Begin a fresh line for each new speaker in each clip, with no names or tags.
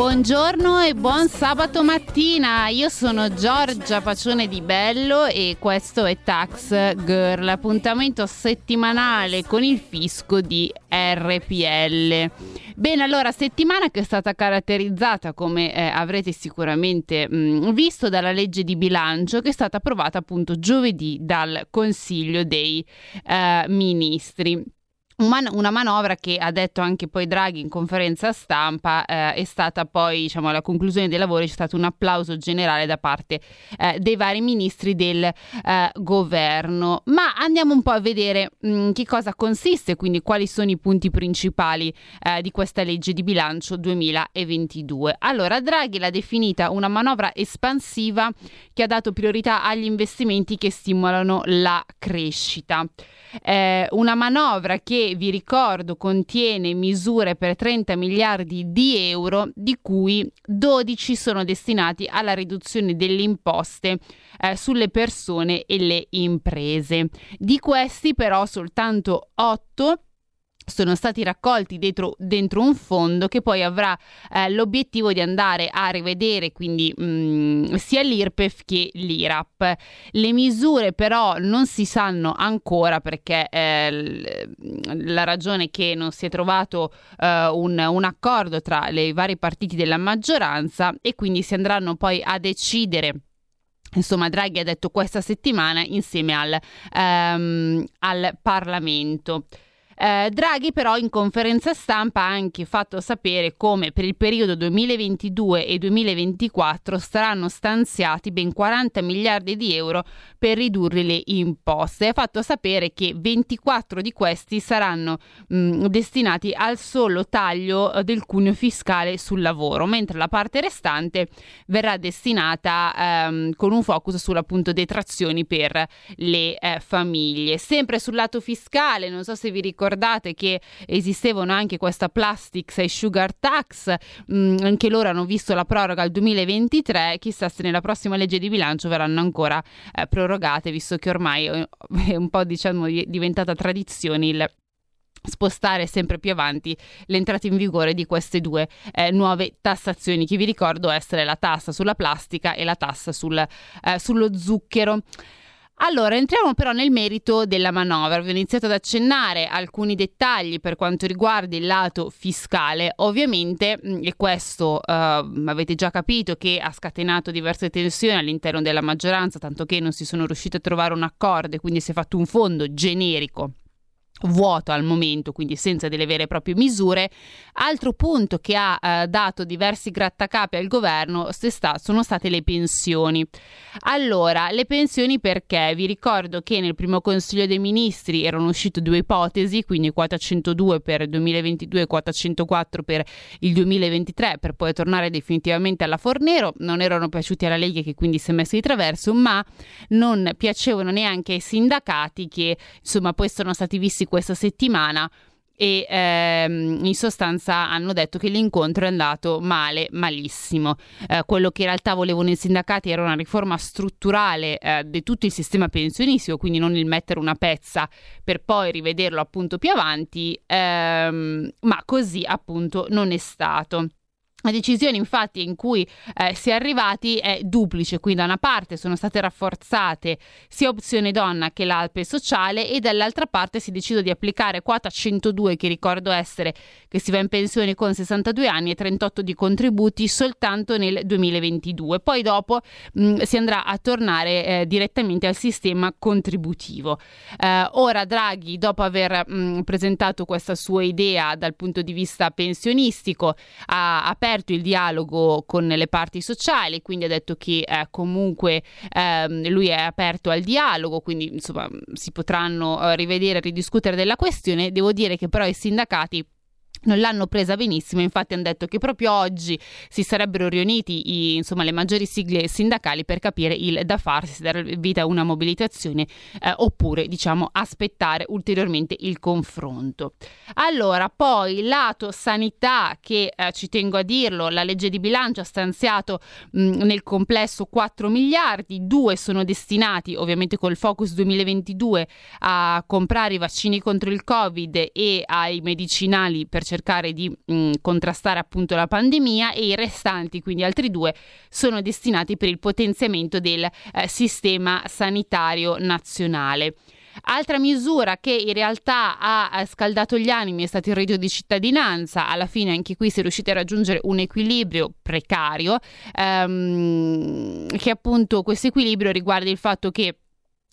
Buongiorno e buon sabato mattina, io sono Giorgia Pacione di Bello e questo è Tax Girl, appuntamento settimanale con il fisco di RPL. Bene, allora, settimana che è stata caratterizzata, come eh, avrete sicuramente mh, visto, dalla legge di bilancio che è stata approvata appunto giovedì dal Consiglio dei eh, Ministri una manovra che ha detto anche poi Draghi in conferenza stampa eh, è stata poi diciamo alla conclusione dei lavori c'è stato un applauso generale da parte eh, dei vari ministri del eh, governo. Ma andiamo un po' a vedere mh, mm, che cosa consiste quindi quali sono i punti principali eh, di questa legge di bilancio 2022 allora Draghi l'ha definita una manovra espansiva che ha dato priorità agli investimenti che stimolano la crescita. Eh, una manovra che, vi ricordo, contiene misure per 30 miliardi di euro, di cui 12 sono destinati alla riduzione delle imposte eh, sulle persone e le imprese. Di questi però soltanto 8 sono stati raccolti dentro, dentro, un fondo che poi avrà eh, l'obiettivo di andare a rivedere quindi mh, mm, sia l'IRPEF che l'IRAP. Le misure però non si sanno ancora perché eh, la ragione che non si è trovato eh, un, un accordo tra i vari partiti della maggioranza e quindi si andranno poi a decidere Insomma, Draghi ha detto questa settimana insieme al, um, al Parlamento. Eh, Draghi però in conferenza stampa ha anche fatto sapere come per il periodo 2022 e 2024 saranno stanziati ben 40 miliardi di euro per ridurre le imposte. Ha fatto sapere che 24 di questi saranno mh, mm, destinati al solo taglio eh, del cuneo fiscale sul lavoro, mentre la parte restante verrà destinata ehm, con un focus sull'appunto detrazioni per le eh, famiglie. Sempre sul lato fiscale, non so se vi ricordate ricordate che esistevano anche questa plastics e sugar tax, mm, anche loro hanno visto la proroga al 2023, chissà se nella prossima legge di bilancio verranno ancora eh, prorogate, visto che ormai è un po' diciamo diventata tradizione il spostare sempre più avanti l'entrata in vigore di queste due eh, nuove tassazioni che vi ricordo essere la tassa sulla plastica e la tassa sul, eh, sullo zucchero. Allora, entriamo però nel merito della manovra. Vi ho iniziato ad accennare alcuni dettagli per quanto riguarda il lato fiscale. Ovviamente, mm, e questo uh, avete già capito che ha scatenato diverse tensioni all'interno della maggioranza, tanto che non si sono riusciti a trovare un accordo e quindi si è fatto un fondo generico vuoto al momento, quindi senza delle vere e proprie misure. Altro punto che ha eh, dato diversi grattacapi al governo sono state le pensioni. Allora, le pensioni perché? Vi ricordo che nel primo Consiglio dei Ministri erano uscite due ipotesi, quindi quota 102 per il 2022 e quota 104 per il 2023, per poi tornare definitivamente alla Fornero. Non erano piaciuti alla Lega che quindi si è messo di traverso, ma non piacevano neanche ai sindacati che insomma poi sono stati visti questa settimana e ehm, in sostanza hanno detto che l'incontro è andato male, malissimo. Eh, quello che in realtà volevano i sindacati era una riforma strutturale eh, di tutto il sistema pensionistico, quindi non il mettere una pezza per poi rivederlo appunto più avanti, ehm, ma così appunto non è stato. La decisione infatti in cui eh, si è arrivati è duplice, quindi da una parte sono state rafforzate sia opzione donna che l'alpe sociale e dall'altra parte si è deciso di applicare quota 102 che ricordo essere che si va in pensione con 62 anni e 38 di contributi soltanto nel 2022. Poi dopo mh, mm, si andrà a tornare eh, direttamente al sistema contributivo. Eh, ora Draghi dopo aver mh, mm, presentato questa sua idea dal punto di vista pensionistico ha aperto aperto il dialogo con le parti sociali, quindi ha detto che eh, comunque ehm, lui è aperto al dialogo, quindi insomma si potranno eh, rivedere e ridiscutere della questione. Devo dire che però i sindacati non l'hanno presa benissimo, infatti hanno detto che proprio oggi si sarebbero riuniti i, insomma, le maggiori sigle sindacali per capire il da farsi, se dare vita a una mobilitazione eh, oppure diciamo aspettare ulteriormente il confronto. Allora, poi lato sanità che eh, ci tengo a dirlo, la legge di bilancio ha stanziato mh, nel complesso 4 miliardi, due sono destinati ovviamente col focus 2022 a comprare i vaccini contro il Covid e ai medicinali per cercare di mh, contrastare appunto la pandemia e i restanti, quindi altri due, sono destinati per il potenziamento del eh, sistema sanitario nazionale. Altra misura che in realtà ha scaldato gli animi è stato il reddito di cittadinanza. Alla fine anche qui si è riusciti a raggiungere un equilibrio precario, ehm, che appunto questo equilibrio riguarda il fatto che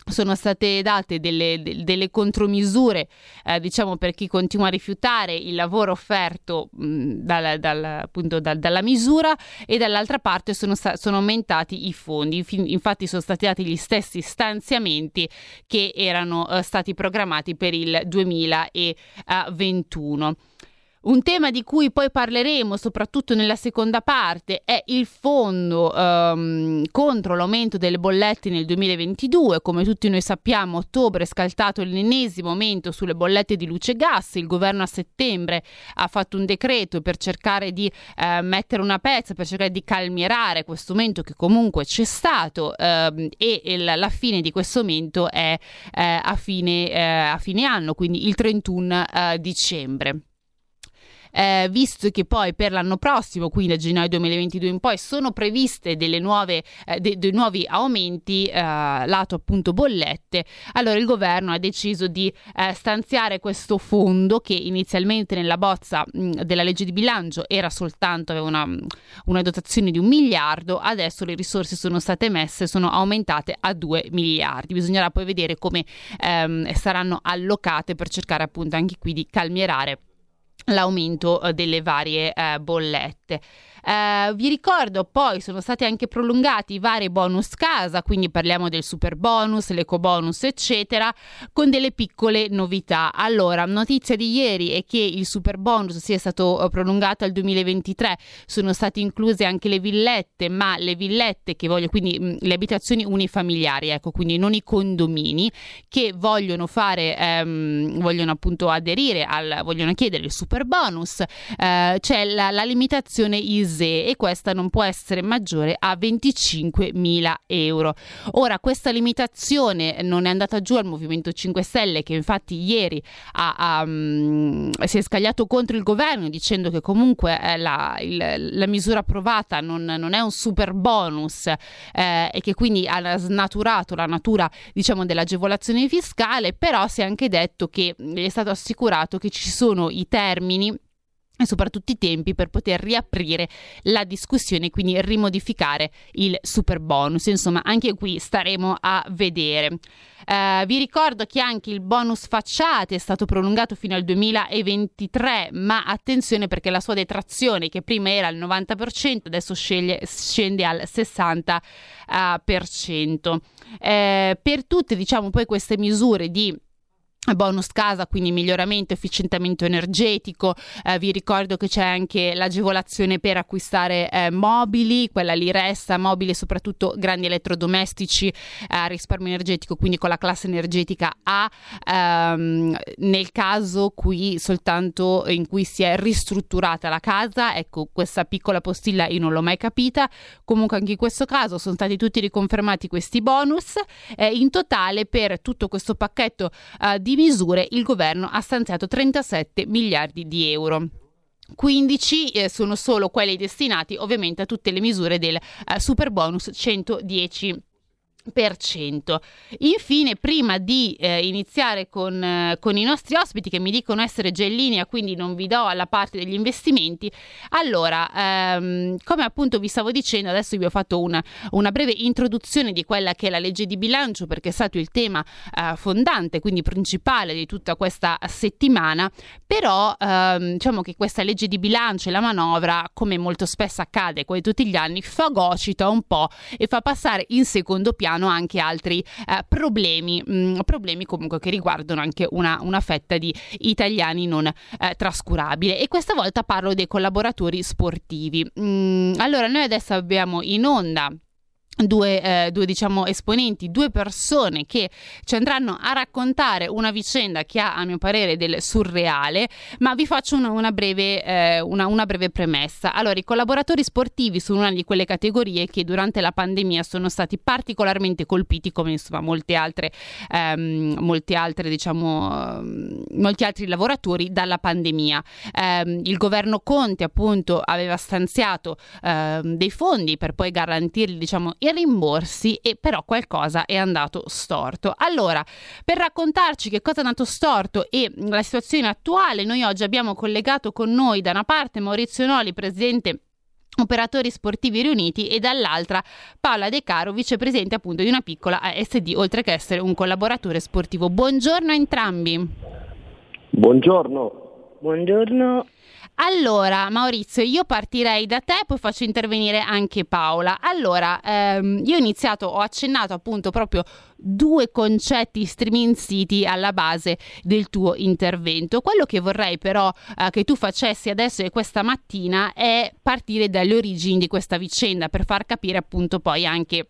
sono state date delle, delle contromisure, eh, diciamo, per chi continua a rifiutare il lavoro offerto mh, dal, dal, appunto, dal, dalla misura e dall'altra parte sono, sono aumentati i fondi. Infatti sono stati dati gli stessi stanziamenti che erano eh, stati programmati per il 2021. Un tema di cui poi parleremo soprattutto nella seconda parte è il fondo ehm, contro l'aumento delle bollette nel 2022. Come tutti noi sappiamo, ottobre è scaltato l'ennesimo aumento sulle bollette di luce e gas. Il governo a settembre ha fatto un decreto per cercare di eh, mettere una pezza, per cercare di calmierare questo aumento che comunque c'è stato ehm, e il, la fine di questo aumento è eh, a, fine, eh, a, fine, anno, quindi il 31 eh, dicembre eh, visto che poi per l'anno prossimo, quindi da gennaio 2022 in poi, sono previste delle nuove, eh, de- dei nuovi aumenti eh, lato appunto bollette, allora il governo ha deciso di eh, stanziare questo fondo che inizialmente nella bozza mh, della legge di bilancio era soltanto, aveva una, una dotazione di un miliardo, adesso le risorse sono state messe, sono aumentate a 2 miliardi. Bisognerà poi vedere come ehm, saranno allocate per cercare appunto anche qui di calmierare l'aumento eh, delle varie eh, bollette. Eh, vi ricordo poi sono stati anche prolungati i vari bonus casa, quindi parliamo del super bonus, l'eco bonus, eccetera, con delle piccole novità. Allora, notizia di ieri è che il super bonus sia stato eh, prolungato al 2023, sono state incluse anche le villette, ma le villette che voglio, quindi mh, le abitazioni unifamiliari, ecco, quindi non i condomini che vogliono fare, ehm, vogliono appunto aderire al, vogliono chiedere il super bonus, eh, c'è la, la limitazione IS ISEE e questa non può essere maggiore a 25.000 euro. Ora, questa limitazione non è andata giù al Movimento 5 Stelle che infatti ieri ha, ha, um, si è scagliato contro il governo dicendo che comunque eh, la, il, la, misura approvata non, non, è un super bonus eh, e che quindi ha snaturato la natura diciamo dell'agevolazione fiscale, però si è anche detto che gli è stato assicurato che ci sono i termini e soprattutto i tempi per poter riaprire la discussione, quindi rimodificare il super bonus. Insomma, anche qui staremo a vedere. Eh, vi ricordo che anche il bonus facciate è stato prolungato fino al 2023, ma attenzione perché la sua detrazione, che prima era al 90%, adesso sceglie, scende al 60%. Eh, per tutte, diciamo, poi queste misure di bonus casa, quindi miglioramento, efficientamento energetico. Eh, vi ricordo che c'è anche l'agevolazione per acquistare eh, mobili, quella lì resta, mobili soprattutto grandi elettrodomestici eh, risparmio energetico, quindi con la classe energetica A. Ehm, nel caso qui soltanto in cui si è ristrutturata la casa, ecco questa piccola postilla io non l'ho mai capita. Comunque anche in questo caso sono stati tutti riconfermati questi bonus. Eh, in totale per tutto questo pacchetto eh, di misure il governo ha stanziato 37 miliardi di euro. 15 eh, sono solo quelli destinati ovviamente a tutte le misure del eh, super bonus 110 Infine, prima di eh, iniziare con, eh, con, i nostri ospiti che mi dicono essere linea, quindi non vi do alla parte degli investimenti, allora, ehm, come appunto vi stavo dicendo, adesso vi ho fatto una, una, breve introduzione di quella che è la legge di bilancio perché è stato il tema eh, fondante, quindi principale di tutta questa settimana, però ehm, diciamo che questa legge di bilancio e la manovra, come molto spesso accade come tutti gli anni, fagocita un po' e fa passare in secondo piano hanno anche altri eh, problemi, mh, mm, problemi comunque che riguardano anche una, una fetta di italiani non eh, trascurabile. E questa volta parlo dei collaboratori sportivi. Mm, allora, noi adesso abbiamo in onda Due, eh, due diciamo, esponenti, due persone che ci andranno a raccontare una vicenda che ha, a mio parere, del surreale, ma vi faccio una, una, breve, eh, una, una, breve, premessa. Allora, i collaboratori sportivi sono una di quelle categorie che durante la pandemia sono stati particolarmente colpiti, come insomma molte altre, ehm, molte altre diciamo, molti altri lavoratori dalla pandemia. Eh, il governo Conte, appunto, aveva stanziato ehm, dei fondi per poi garantirli, diciamo, i rimborsi e però qualcosa è andato storto. Allora, per raccontarci che cosa è andato storto e la situazione attuale, noi oggi abbiamo collegato con noi da una parte Maurizio Noli, presidente operatori sportivi riuniti e dall'altra Paola De Caro, vicepresidente appunto di una piccola ASD, oltre che essere un collaboratore sportivo. Buongiorno a entrambi.
Buongiorno.
Buongiorno.
Allora, Maurizio, io partirei da te, poi faccio intervenire anche Paola. Allora, ehm, io ho iniziato, ho accennato appunto proprio due concetti streaming city alla base del tuo intervento. Quello che vorrei però eh, che tu facessi adesso e questa mattina è partire dalle origini di questa vicenda per far capire appunto poi anche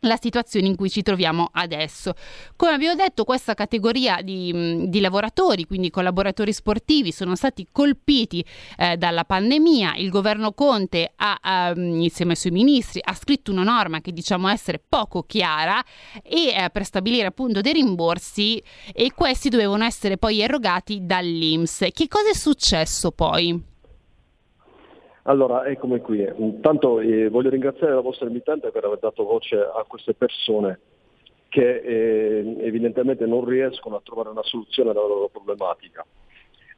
la situazione in cui ci troviamo adesso. Come abbiamo detto, questa categoria di, di lavoratori, quindi collaboratori sportivi, sono stati colpiti eh, dalla pandemia. Il governo Conte, ha, um, insieme ai suoi ministri, ha scritto una norma che diciamo essere poco chiara e eh, per stabilire appunto dei rimborsi e questi dovevano essere poi erogati dall'Inps. Che cosa è successo poi?
Allora, eccomi qui. Intanto eh, voglio ringraziare la vostra invitante per aver dato voce a queste persone che eh, evidentemente non riescono a trovare una soluzione alla loro problematica.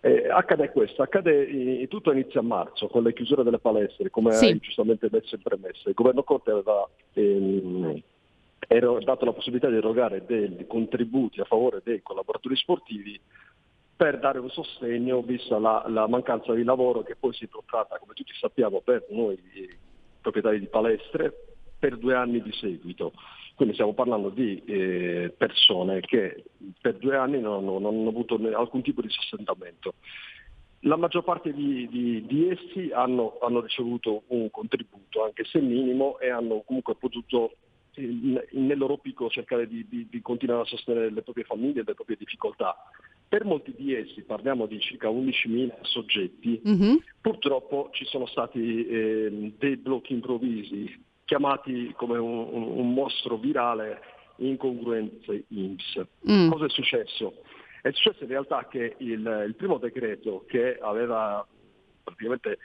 Eh, accade questo, accade, eh, tutto inizia a marzo con le chiusure delle palestre, come sì. hai giustamente messo in premessa. Il governo Conte aveva ehm, dato la possibilità di erogare dei contributi a favore dei collaboratori sportivi per dare un sostegno vista la, la, mancanza di lavoro che poi si è protratta, come tutti sappiamo, per noi proprietari di palestre per due anni di seguito. Quindi stiamo parlando di eh, persone che per due anni non, non, hanno avuto alcun tipo di sostentamento. La maggior parte di, di, di essi hanno, hanno, ricevuto un contributo, anche se minimo, e hanno comunque potuto nel loro picco cercare di, di continuare a sostenere le proprie famiglie e le proprie difficoltà. Per molti di essi, parliamo di circa 11.000 soggetti, mm-hmm. purtroppo ci sono stati eh, dei blocchi improvvisi, chiamati come un, un, mostro virale incongruenze INPS. Mm. Cosa è successo? È successo in realtà che il, il primo decreto che aveva praticamente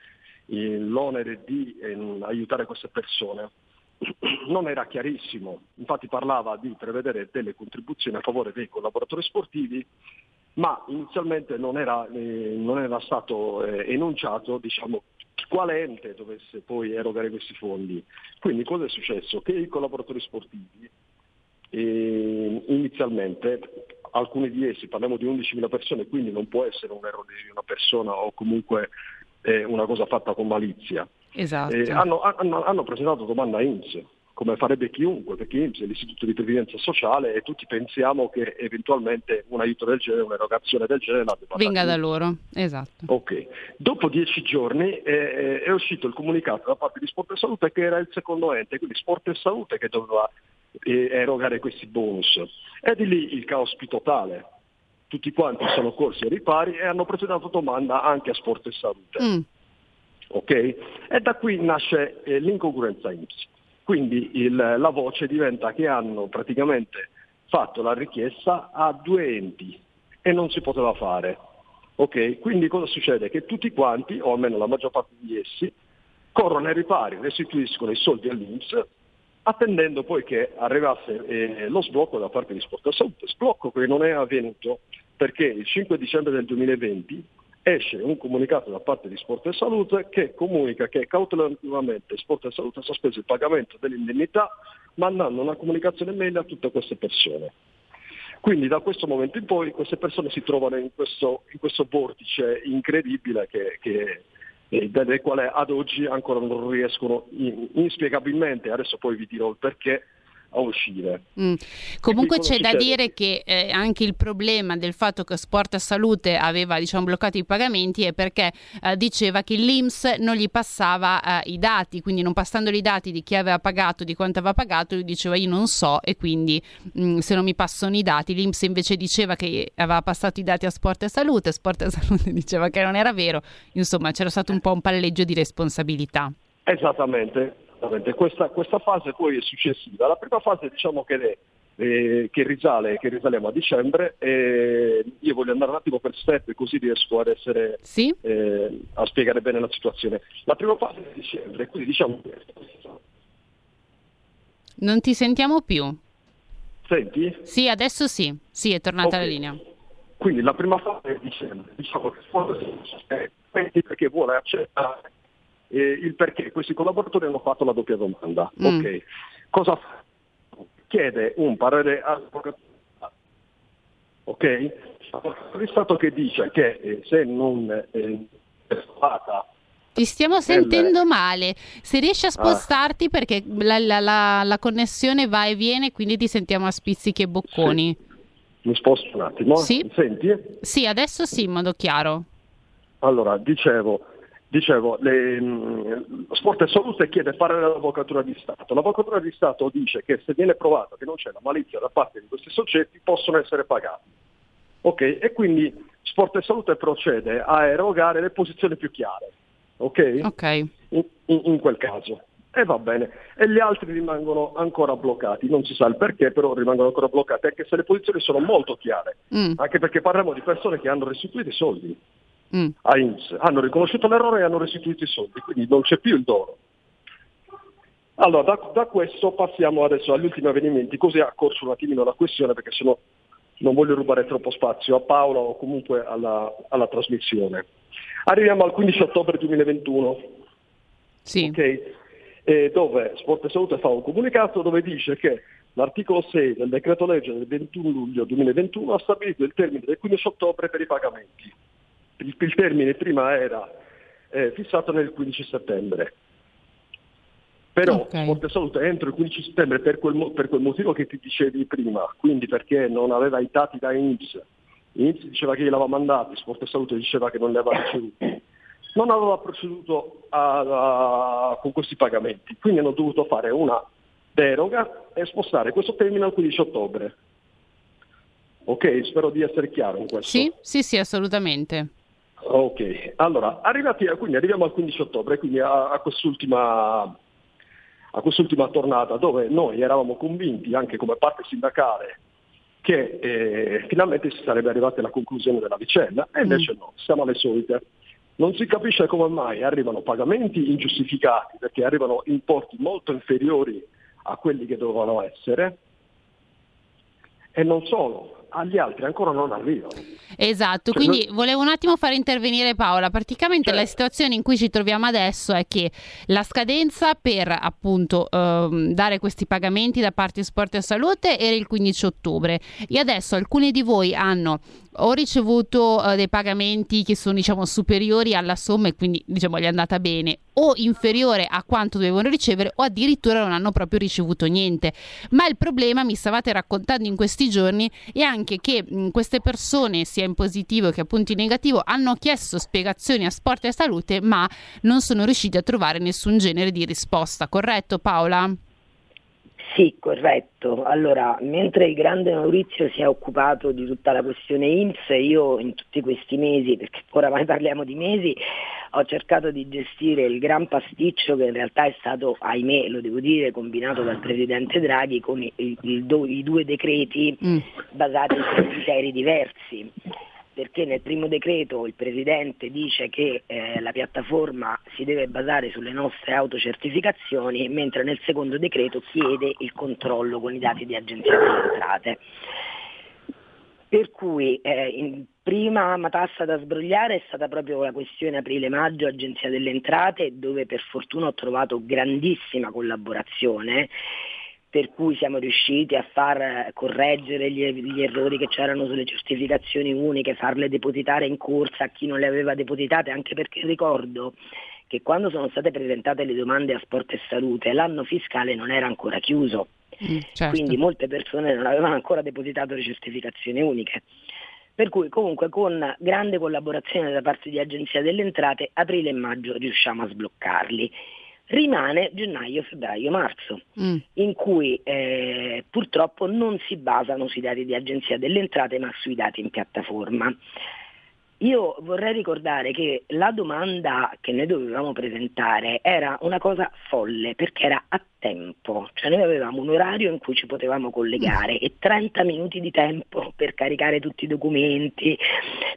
l'onere di eh, aiutare queste persone non era chiarissimo, infatti parlava di prevedere delle contribuzioni a favore dei collaboratori sportivi ma inizialmente non era, eh, non era stato eh, enunciato diciamo, quale ente dovesse poi erogare questi fondi. Quindi cosa è successo? Che i collaboratori sportivi eh, inizialmente, alcuni di essi, parliamo di 11.000 persone, quindi non può essere un errore di una persona o comunque eh, una cosa fatta con malizia,
esatto.
Eh, hanno, hanno, hanno presentato domanda a INPS come farebbe chiunque, perché INPS è l'istituto di previdenza sociale e tutti pensiamo che eventualmente un aiuto del genere, un'erogazione del genere
venga da loro. Esatto.
Ok. Dopo dieci giorni eh, è uscito il comunicato da parte di Sport e Salute che era il secondo ente, quindi Sport e Salute che doveva eh, erogare questi bonus. E di lì il caos più totale. Tutti quanti sono corsi ai ripari e hanno presentato domanda anche a Sport e Salute. Mm. Ok? E da qui nasce eh, l'incongruenza INPS. Quindi il, la voce diventa che hanno praticamente fatto la richiesta a due enti e non si poteva fare. Okay? Quindi cosa succede? Che tutti quanti, o almeno la maggior parte di essi, corrono ai ripari, restituiscono i soldi all'Inps, attendendo poi che arrivasse eh, lo sblocco da parte di Sport Salute. Sblocco che non è avvenuto perché il 5 dicembre del 2020 esce un comunicato da parte di Sport e Salute che comunica che cautelarmente Sport e Salute ha sospeso il pagamento dell'indennità mandando una comunicazione mail a tutte queste persone. Quindi da questo momento in poi queste persone si trovano in questo, in questo vortice incredibile che, che, eh, del quale ad oggi ancora non riescono inspiegabilmente, adesso poi vi dirò il perché, a uscire.
Mm. Comunque c'è da dire che eh, anche il problema del fatto che Sport e Salute aveva diciamo, bloccato i pagamenti è perché eh, diceva che l'Inps non gli passava eh, i dati, quindi non passandogli i dati di chi aveva pagato, di quanto aveva pagato, lui diceva io non so e quindi mh, mm, se non mi passano i dati, l'Inps invece diceva che aveva passato i dati a Sport e Salute, Sport e Salute diceva che non era vero, insomma c'era stato un po' un palleggio di responsabilità.
Esattamente, esattamente. Questa, questa, fase poi è successiva. La prima fase diciamo che, eh, che, risale, che risaliamo a dicembre e io voglio andare un attimo per step così riesco ad essere,
sì?
eh, a spiegare bene la situazione. La prima fase è dicembre, quindi diciamo
Non ti sentiamo più.
Senti?
Sì, adesso sì, sì, è tornata okay. la linea.
Quindi la prima fase è dicembre, diciamo che perché vuole accettare eh, il perché questi collaboratori hanno fatto la doppia domanda. Mm. Ok, cosa fa? Chiede un parere all'avvocato. Ok? Il Stato che dice che eh, se non eh, è stata
ti stiamo sentendo male. Se riesci a ah. spostarti ah. perché la, la, la, la, connessione va e viene, quindi ti sentiamo a spizzichi e bocconi.
Sì. Mi sposto un attimo.
Sì.
Senti?
Sì, adesso sì, in modo chiaro.
Allora, dicevo, dicevo le, mh, Sport e Salute chiede parere all'Avvocatura di Stato. L'Avvocatura di Stato dice che se viene provato che non c'è la malizia da parte di questi soggetti possono essere pagati. Ok? E quindi Sport e Salute procede a erogare le posizioni più chiare. Ok?
okay.
In, in, in quel caso e va bene. E gli altri rimangono ancora bloccati, non si sa il perché, però rimangono ancora bloccati, anche se le posizioni sono molto chiare, mm. anche perché parliamo di persone che hanno restituito i soldi mm. a INPS, hanno riconosciuto l'errore e hanno restituito i soldi, quindi non c'è più il dono. Allora, da, da questo passiamo adesso agli ultimi avvenimenti, così ha corso un attimino la questione perché sennò non voglio rubare troppo spazio a Paola o comunque alla, alla trasmissione. Arriviamo al 15 ottobre 2021.
Sì.
Okay? eh, dove Sport e Salute fa un comunicato dove dice che l'articolo 6 del decreto legge del 21 luglio 2021 ha stabilito il termine del 15 ottobre per i pagamenti. Il, il termine prima era eh, fissato nel 15 settembre. Però okay. Sport e Salute entro il 15 settembre per quel, per quel, motivo che ti dicevi prima, quindi perché non aveva i dati da INPS, INPS diceva che gliel'aveva mandati, Sport e Salute diceva che non li aveva ricevuti non aveva proceduto a, a, con questi pagamenti, quindi hanno dovuto fare una deroga e spostare questo termine al 15 ottobre. Ok, spero di essere chiaro in questo.
Sì, sì, sì, assolutamente.
Ok, allora, arrivati, quindi arriviamo al 15 ottobre, quindi a, a, quest'ultima, a quest'ultima tornata dove noi eravamo convinti, anche come parte sindacale, che eh, finalmente si sarebbe arrivati alla conclusione della vicenda, e invece mm. no, siamo alle solite non si capisce come mai arrivano pagamenti ingiustificati perché arrivano importi molto inferiori a quelli che dovevano essere e non solo, agli altri ancora non arrivano.
Esatto, cioè, quindi noi... volevo un attimo fare intervenire Paola. Praticamente certo. la situazione in cui ci troviamo adesso è che la scadenza per appunto ehm, dare questi pagamenti da parte Sport e Salute era il 15 ottobre e adesso alcuni di voi hanno ho ricevuto uh, dei pagamenti che sono diciamo superiori alla somma e quindi diciamo gli è andata bene. O inferiore a quanto dovevano ricevere o addirittura non hanno proprio ricevuto niente. Ma il problema mi stavate raccontando in questi giorni è anche che mh, queste persone sia in positivo che appunto in negativo hanno chiesto spiegazioni a sport e salute ma non sono riusciti a trovare nessun genere di risposta. Corretto Paola?
Sì, corretto. Allora, mentre il grande Maurizio si è occupato di tutta la questione INPS, io in tutti questi mesi, perché oramai parliamo di mesi, ho cercato di gestire il gran pasticcio che in realtà è stato, ahimè, lo devo dire, combinato dal Presidente Draghi con il, il, il, i due decreti mm. basati su criteri diversi perché nel primo decreto il Presidente dice che eh, la piattaforma si deve basare sulle nostre autocertificazioni, mentre nel secondo decreto chiede il controllo con i dati di Agenzia delle Entrate. Per cui eh, in prima matassa da sbrogliare è stata proprio la questione aprile-maggio Agenzia delle Entrate, dove per fortuna ho trovato grandissima collaborazione per cui siamo riusciti a far correggere gli, gli, errori che c'erano sulle certificazioni uniche, farle depositare in corsa a chi non le aveva depositate, anche perché ricordo che quando sono state presentate le domande a Sport e Salute l'anno fiscale non era ancora chiuso Mm, certo. Quindi molte persone non avevano ancora depositato le certificazioni uniche. Per cui comunque con grande collaborazione da parte di Agenzia delle Entrate, aprile e maggio riusciamo a sbloccarli rimane gennaio, febbraio, marzo, mm. in cui eh, purtroppo non si basano sui dati di agenzia delle entrate ma sui dati in piattaforma. Io vorrei ricordare che la domanda che noi dovevamo presentare era una cosa folle perché era a tempo, cioè noi avevamo un orario in cui ci potevamo collegare e 30 minuti di tempo per caricare tutti i documenti,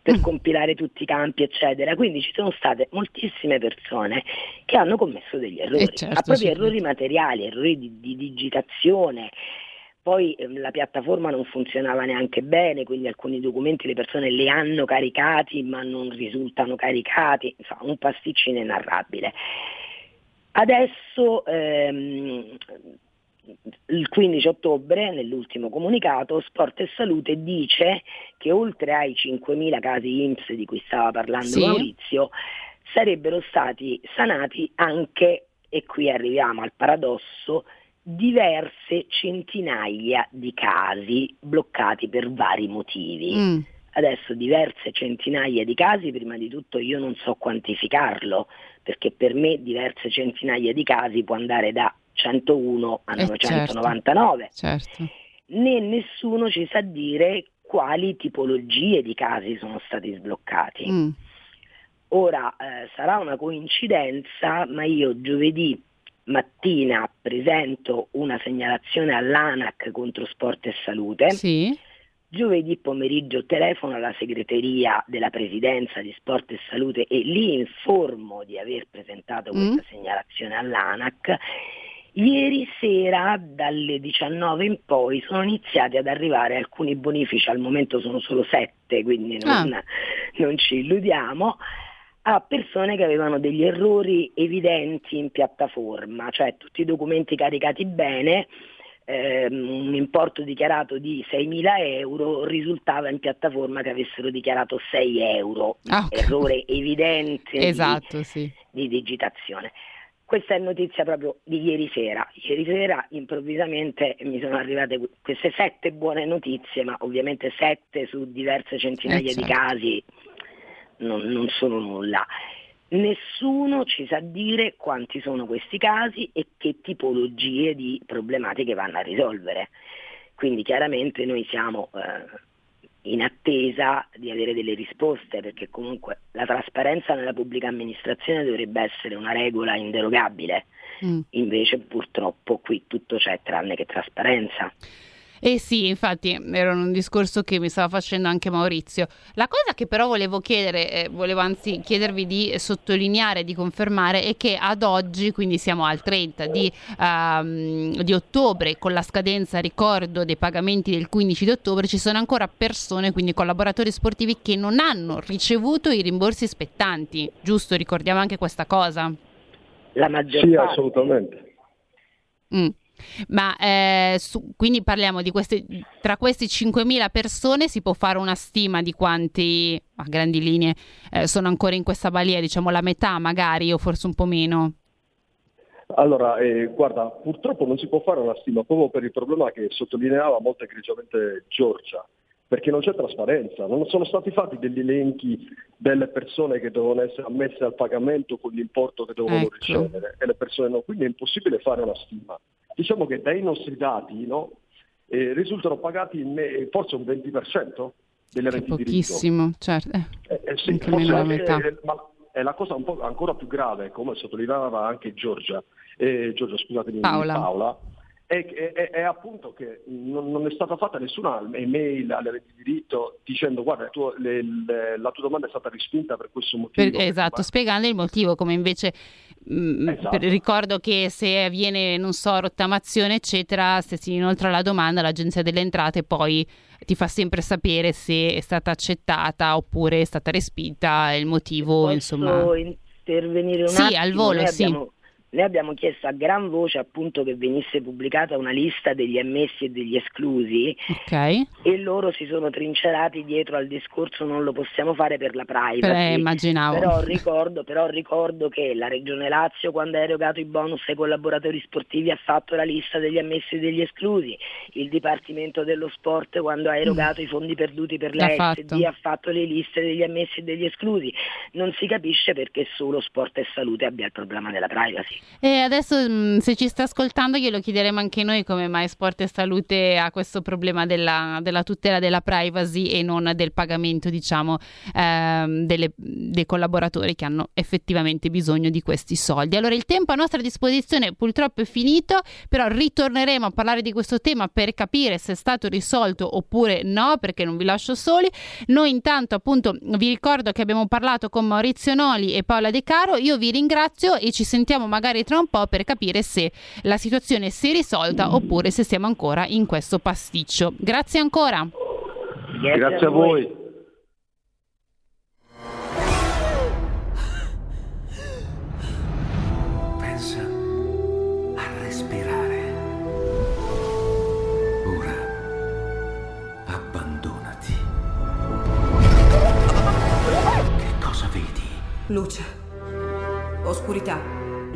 per mm. compilare tutti i campi, eccetera. Quindi ci sono state moltissime persone che hanno commesso degli errori, eh certo, proprio errori materiali, errori di, di digitazione poi ehm, la piattaforma non funzionava neanche bene, quindi alcuni documenti le persone li hanno caricati ma non risultano caricati, insomma un pasticcio inenarrabile. Adesso ehm, il 15 ottobre, nell'ultimo comunicato, Sport e Salute dice che oltre ai 5.000 casi IMSS di cui stava parlando sì. Maurizio, sarebbero stati sanati anche, e qui arriviamo al paradosso, diverse centinaia di casi bloccati per vari motivi. Mm. Adesso diverse centinaia di casi, prima di tutto io non so quantificarlo, perché per me diverse centinaia di casi può andare da 101 a eh 999. Certo, certo. Né nessuno ci sa dire quali tipologie di casi sono stati sbloccati. Mm. Ora eh, sarà una coincidenza, ma io giovedì mattina presento una segnalazione all'ANAC contro sport e salute. Sì. Giovedì pomeriggio telefono alla segreteria della presidenza di sport e salute e li informo di aver presentato questa mm. segnalazione all'ANAC. Ieri sera dalle 19 in poi sono iniziati ad arrivare alcuni bonifici, al momento sono solo 7, quindi non, ah. non ci illudiamo a persone che avevano degli errori evidenti in piattaforma, cioè tutti i documenti caricati bene, ehm, un importo dichiarato di 6.000 euro risultava in piattaforma che avessero dichiarato 6 euro, ah, okay. errore evidente esatto, di, sì. di digitazione. Questa è notizia proprio di ieri sera. Ieri sera improvvisamente mi sono arrivate queste sette buone notizie, ma ovviamente sette su diverse centinaia eh, certo. di casi non, non sono nulla. Nessuno ci sa dire quanti sono questi casi e che tipologie di problematiche vanno a risolvere. Quindi chiaramente noi siamo eh, in attesa di avere delle risposte perché comunque la trasparenza nella pubblica amministrazione dovrebbe essere una regola inderogabile. Mm. Invece purtroppo qui tutto c'è tranne che trasparenza.
Eh sì, infatti era un discorso che mi stava facendo anche Maurizio. La cosa che però volevo chiedere, eh, volevo anzi chiedervi di sottolineare, di confermare, è che ad oggi, quindi siamo al 30 di, um, di ottobre, con la scadenza, ricordo, dei pagamenti del 15 di ottobre, ci sono ancora persone, quindi collaboratori sportivi, che non hanno ricevuto i rimborsi spettanti. Giusto? Ricordiamo anche questa cosa?
La maggior sì, parte. assolutamente.
Mm. Ma eh, su, quindi parliamo di queste, tra queste 5.000 persone si può fare una stima di quanti, a grandi linee, eh, sono ancora in questa balia, diciamo la metà magari o forse un po' meno?
Allora, eh, guarda, purtroppo non si può fare una stima proprio per il problema che sottolineava molto egregiamente Giorgia, perché non c'è trasparenza, non sono stati fatti degli elenchi delle persone che devono essere ammesse al pagamento con l'importo che devono ecco. ricevere e le persone no, quindi è impossibile fare una stima diciamo che dai nostri dati no, eh, risultano pagati me- forse un 20% degli eventi di
Pochissimo, certo.
Eh, eh, sì, forse la metà. È, ma è la cosa un po' ancora più grave, come sottolineava anche Giorgia, eh, Giorgia scusatemi, Paola, Paola è, è, è, appunto che non, non, è stata fatta nessuna email alle di diritto dicendo guarda tu, le, le, la tua domanda è stata respinta per questo motivo.
Per, esatto, spiegando il motivo come invece mh, mm, esatto. ricordo che se avviene, non so, rottamazione eccetera, se si inoltra la domanda l'agenzia delle entrate poi ti fa sempre sapere se è stata accettata oppure è stata respinta il motivo
Posso
insomma.
intervenire un
sì,
attimo?
al volo,
Noi
sì.
Abbiamo Noi abbiamo chiesto a gran voce appunto che venisse pubblicata una lista degli ammessi e degli esclusi
okay.
e loro si sono trincerati dietro al discorso non lo possiamo fare per la privacy.
Eh, immaginavo.
Però ricordo, però ricordo che la Regione Lazio quando ha erogato i bonus ai collaboratori sportivi ha fatto la lista degli ammessi e degli esclusi, il Dipartimento dello Sport quando ha erogato mm. i fondi perduti per la SD ha fatto le liste degli ammessi e degli esclusi. Non si capisce perché solo sport e salute abbia il problema della privacy.
E adesso mm, se ci sta ascoltando glielo chiederemo anche noi come mai Sport e Salute ha questo problema della, della tutela della privacy e non del pagamento diciamo ehm, delle, dei collaboratori che hanno effettivamente bisogno di questi soldi. Allora il tempo a nostra disposizione purtroppo è finito, però ritorneremo a parlare di questo tema per capire se è stato risolto oppure no, perché non vi lascio soli. Noi intanto appunto vi ricordo che abbiamo parlato con Maurizio Noli e Paola De Caro, io vi ringrazio e ci sentiamo magari magari tra un po' per capire se la situazione si è risolta oppure se siamo ancora in questo pasticcio. Grazie ancora.
Grazie a voi.
Pensa a respirare. Ora abbandonati. Che cosa vedi?
Luce. Oscurità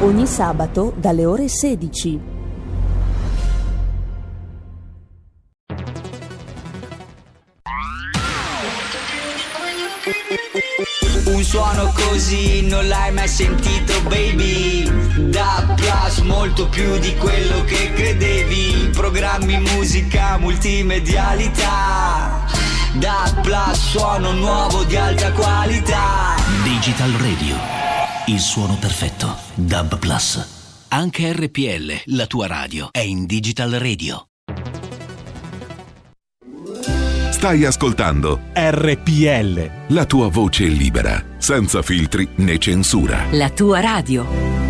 Ogni sabato dalle ore 16.
Un suono così non l'hai mai sentito baby Da Plus molto più di quello che credevi Programmi, musica, multimedialità Da Plus suono nuovo di alta qualità
Digital Radio il suono perfetto. Dub Plus. Anche RPL, la tua radio, è in Digital Radio.
Stai ascoltando
RPL.
La tua voce libera, senza filtri né censura.
La tua radio.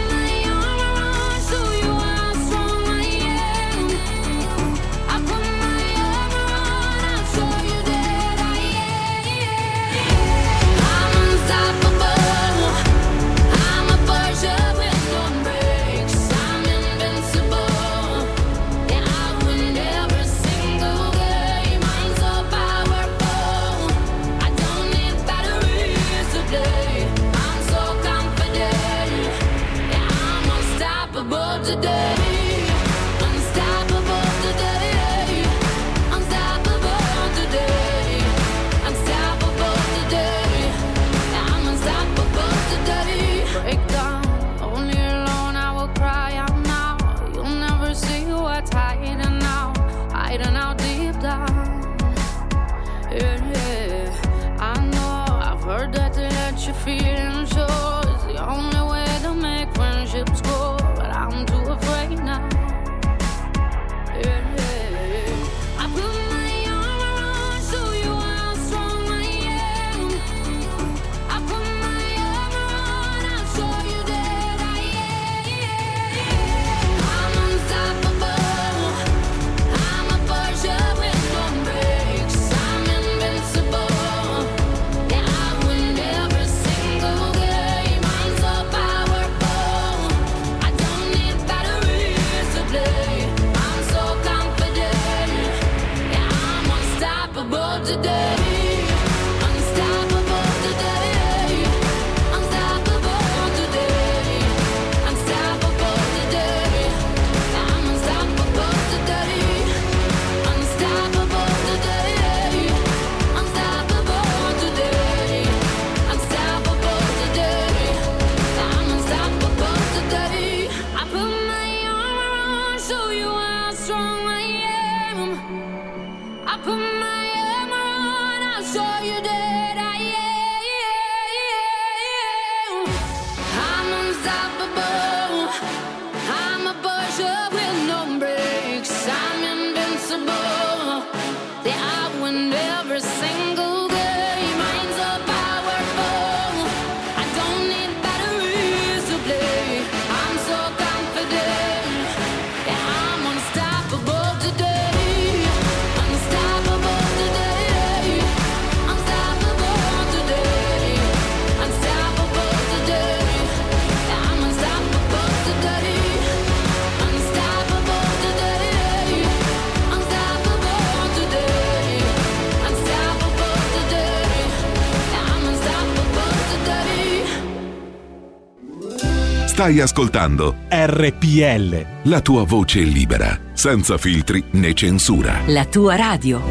Stai ascoltando
RPL.
la tua voce libera, senza filtri né censura.
La tua radio.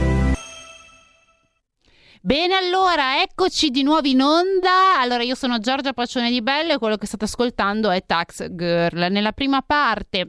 Bene, allora, eccoci di nuovo in onda. Allora, io sono Giorgia Pacione di Bello e quello che state ascoltando è Tax Girl. Nella prima parte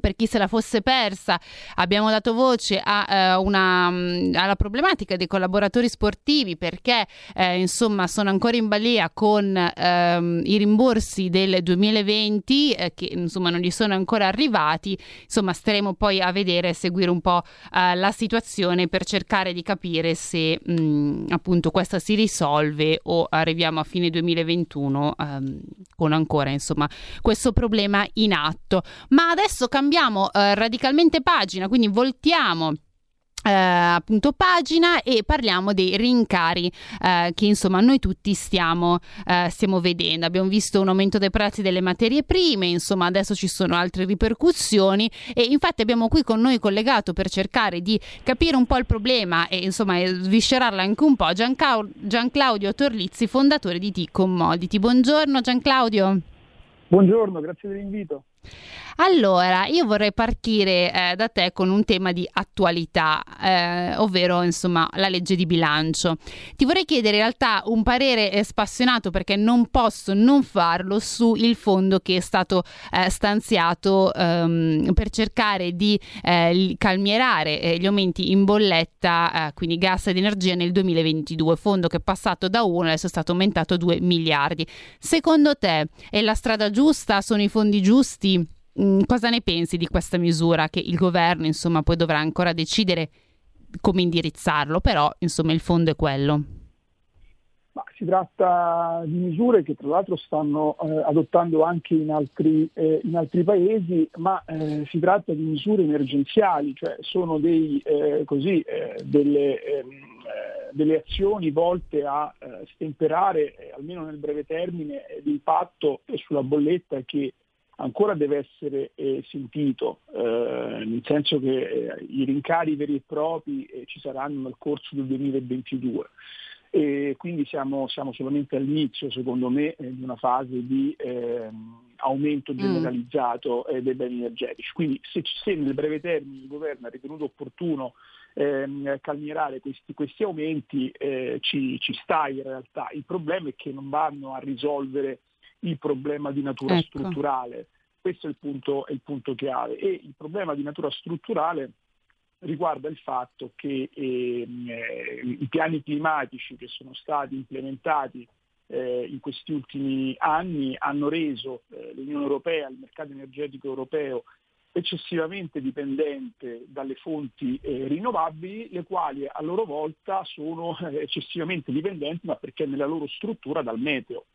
per chi se la fosse persa, abbiamo dato voce a, eh, una, mh, alla problematica dei collaboratori sportivi perché eh, insomma sono ancora in balia con ehm, i rimborsi del 2020 eh, che insomma non gli sono ancora arrivati. Insomma, staremo poi a vedere e seguire un po' eh, la situazione per cercare di capire se mh, appunto questa si risolve o arriviamo a fine 2021 ehm, con ancora insomma questo problema in atto. Ma adesso cambiamo eh, radicalmente pagina, quindi voltiamo. eh, appunto pagina e parliamo dei rincari eh, che insomma noi tutti stiamo, eh, stiamo vedendo abbiamo visto un aumento dei prezzi delle materie prime insomma adesso ci sono altre ripercussioni e infatti abbiamo qui con noi collegato per cercare di capire un po' il problema e insomma sviscerarlo anche un po' Giancau- Gianclaudio Torlizzi fondatore di T-Commodity buongiorno Gianclaudio
Buongiorno, grazie dell'invito.
Allora, io vorrei partire eh, da te con un tema di attualità, eh, ovvero insomma la legge di bilancio. Ti vorrei chiedere in realtà un parere spassionato perché non posso non farlo su il fondo che è stato eh, stanziato ehm, per cercare di eh, calmierare eh, gli aumenti in bolletta, eh, quindi gas ed energia nel 2022, fondo che è passato da 1 adesso è stato aumentato a 2 miliardi. Secondo te è la strada giusta? Sono i fondi giusti? Mm, cosa ne pensi di questa misura che il governo insomma poi dovrà ancora decidere come indirizzarlo, però insomma il fondo è quello.
Ma si tratta di misure che tra l'altro stanno eh, adottando anche in altri, eh, in altri paesi, ma eh, si tratta di misure emergenziali, cioè sono dei, eh, così, eh, delle, ehm, eh, delle azioni volte a stemperare, almeno nel breve termine, l'impatto sulla bolletta che ancora deve essere eh, sentito, eh, nel senso che eh, i rincari veri e propri eh, ci saranno nel corso del 2022 e quindi siamo, siamo solamente all'inizio, secondo me, eh, di una fase di ehm, aumento generalizzato eh, dei beni energetici. Quindi se, se nel breve termine il governo ha ritenuto opportuno ehm, calmierare questi, questi aumenti, ci, ci sta in realtà. Il problema è che non vanno a risolvere il problema di natura
Ecco.
strutturale. Questo è il, punto, è il punto chiave. E il problema di natura strutturale riguarda il fatto che ehm, eh, i piani climatici che sono stati implementati eh, in questi ultimi anni hanno reso eh, l'Unione Europea, il mercato energetico europeo, eccessivamente dipendente dalle fonti eh, rinnovabili, le quali a loro volta sono eh, eccessivamente dipendenti, ma perché nella loro struttura dal meteo.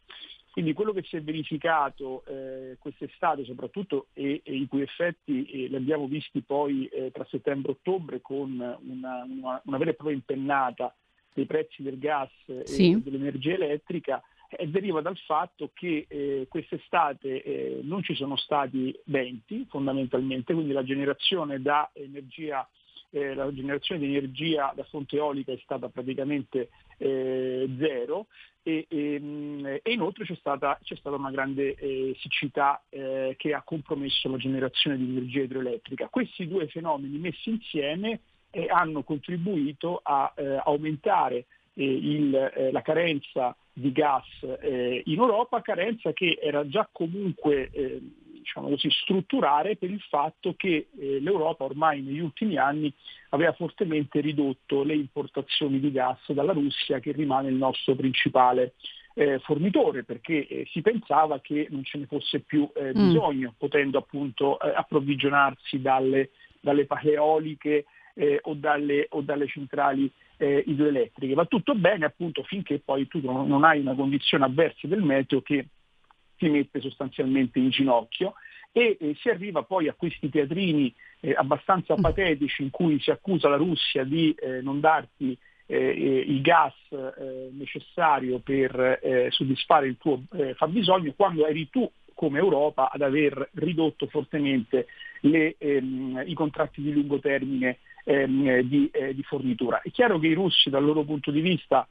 Quindi quello che si è verificato eh, quest'estate soprattutto e, e i cui effetti eh, li abbiamo visti poi eh, tra settembre e ottobre con una, una- una vera e propria impennata dei prezzi del gas e
Sì.
dell'energia elettrica, eh, deriva dal fatto che eh, quest'estate eh, non ci sono stati venti fondamentalmente, quindi la generazione da energia eh, la generazione di energia da fonte eolica è stata praticamente eh, zero e, e, mm, e, inoltre c'è stata, c'è stata una grande eh, siccità eh, che ha compromesso la generazione di energia idroelettrica. Questi due fenomeni messi insieme eh, hanno contribuito a eh, aumentare il, la carenza di gas in Europa, carenza che era già comunque diciamo così, strutturare per il fatto che eh, l'Europa ormai negli ultimi anni aveva fortemente ridotto le importazioni di gas dalla Russia che rimane il nostro principale eh, fornitore perché eh, si pensava che non ce ne fosse più eh, mm. bisogno, mm. potendo appunto eh, approvvigionarsi dalle, dalle paleoliche eh, o dalle, o, dalle, centrali idroelettriche. Va tutto bene appunto finché poi tu non, non hai una condizione avversa del meteo che si mette sostanzialmente in ginocchio e eh, si arriva poi a questi teatrini eh, abbastanza mm. patetici in cui si accusa la Russia di eh, non darti eh, eh, il gas eh, necessario per soddisfare il tuo fabbisogno quando eri tu come Europa ad aver ridotto fortemente le, ehm, i contratti di lungo termine ehm, di, di fornitura. È chiaro che i russi dal loro punto di vista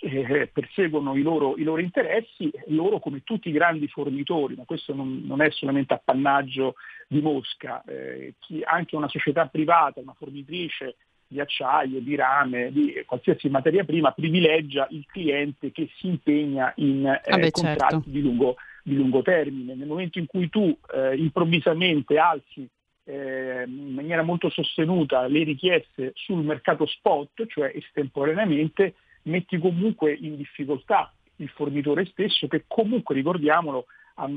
eh, perseguono i loro, i loro, interessi, loro come tutti i grandi fornitori, ma questo non, non è solamente appannaggio di Mosca, eh, anche una società privata, una fornitrice di acciaio, di rame, di qualsiasi materia prima, privilegia il cliente che si impegna in eh, ah beh, contratti certo. di, lungo, di, lungo, termine. Nel momento in cui tu eh, improvvisamente alzi eh, in maniera molto sostenuta le richieste sul mercato spot, cioè estemporaneamente, metti comunque in difficoltà il fornitore stesso che comunque, ricordiamolo,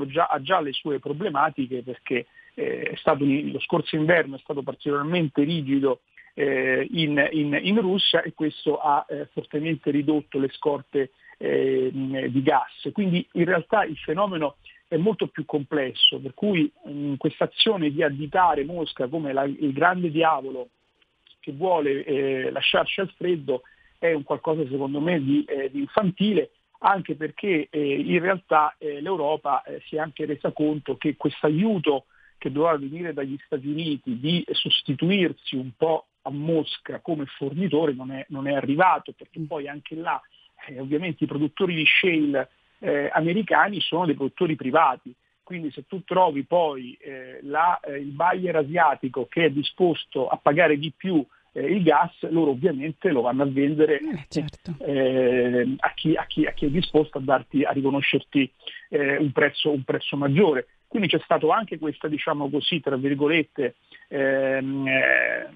già, ha già le sue problematiche perché eh, un, lo scorso inverno è stato particolarmente rigido eh, in, in, in, Russia e questo ha eh, fortemente ridotto le scorte eh, di gas. Quindi in realtà il fenomeno è molto più complesso, per cui questa azione di additare Mosca come la, il grande diavolo che vuole eh, lasciarci al freddo è un qualcosa secondo me di, eh, di infantile, anche perché eh, in realtà eh, l'Europa eh, si è anche resa conto che questo aiuto che doveva venire dagli Stati Uniti di sostituirsi un po' a Mosca come fornitore non è, non è arrivato, perché poi anche là eh, ovviamente i produttori di shale eh, americani sono dei produttori privati, quindi se tu trovi poi la, il buyer asiatico che è disposto a pagare di più eh, il gas, loro ovviamente lo vanno a vendere
eh, certo.
eh, a, chi, a, chi, a, chi, è disposto a, darti, a riconoscerti eh, un prezzo, un, prezzo, maggiore. Quindi c'è stato anche questa, diciamo così, tra virgolette, ehm, eh,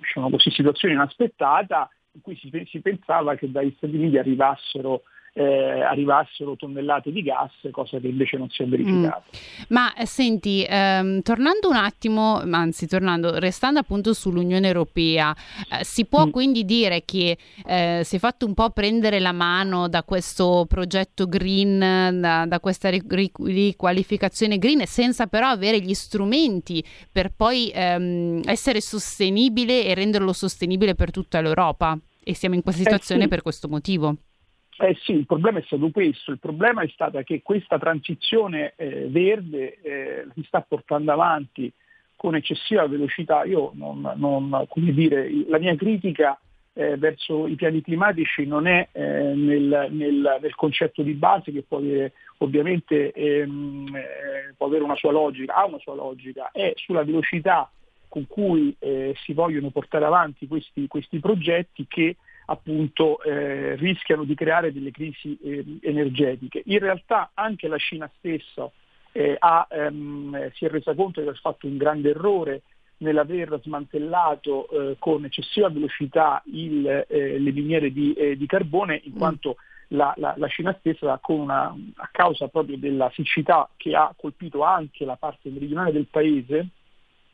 diciamo così, situazione inaspettata in cui si, si pensava che dagli Stati Uniti arrivassero eh, arrivassero tonnellate di gas, cosa che invece non si è verificata.
Mm. Ma eh, senti, ehm, tornando un attimo, anzi tornando, restando appunto sull'Unione Europea, eh, si può mm. quindi dire che eh, si è fatto un po' prendere la mano da questo progetto green, da, da questa riqualificazione green, senza però avere gli strumenti per poi ehm, essere sostenibile e renderlo sostenibile per tutta l'Europa? E siamo in questa eh, situazione sì. per questo motivo.
Eh sì, il problema è stato questo, il problema è stato che questa transizione eh, verde eh, si sta portando avanti con eccessiva velocità. Io non, non come dire, la mia critica eh, verso i piani climatici non è eh, nel, nel, nel, concetto di base che può avere, ovviamente ehm, eh, può avere una sua logica, ha una sua logica, è sulla velocità con cui eh, si vogliono portare avanti questi, questi progetti che appunto eh, rischiano di creare delle crisi eh, energetiche. In realtà anche la Cina stessa eh, ha, ehm, si è resa conto di aver fatto un grande errore nell'aver smantellato eh, con eccessiva velocità il, eh, le miniere di, eh, di, carbone, in mm. quanto la, la, la Cina stessa, una, a causa proprio della siccità che ha colpito anche la parte meridionale del paese,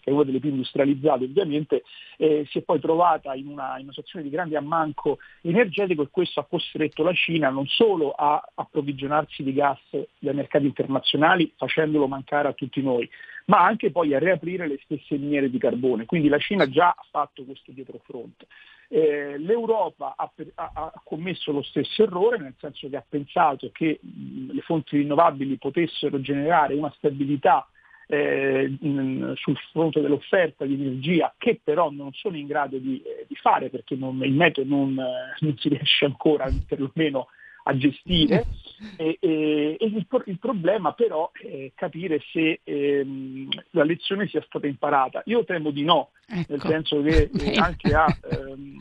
che è una delle più industrializzate ovviamente, eh, si è poi trovata in una, in una, situazione di grande ammanco energetico e questo ha costretto la Cina non solo a approvvigionarsi di gas dai mercati internazionali facendolo mancare a tutti noi, ma anche poi a riaprire le stesse miniere di carbone. Quindi la Cina già ha fatto questo dietrofront. Eh, L'Europa ha, ha, ha, commesso lo stesso errore, nel senso che ha pensato che mh, le fonti rinnovabili potessero generare una stabilità eh, sul fronte dell'offerta di energia che però non sono in grado di, eh, di fare perché non, il metodo non, eh, non, si riesce ancora perlomeno a gestire e, e, e il, il, problema però è capire se ehm, la lezione sia stata imparata. Io temo di no, ecco. nel senso che eh, anche a ehm,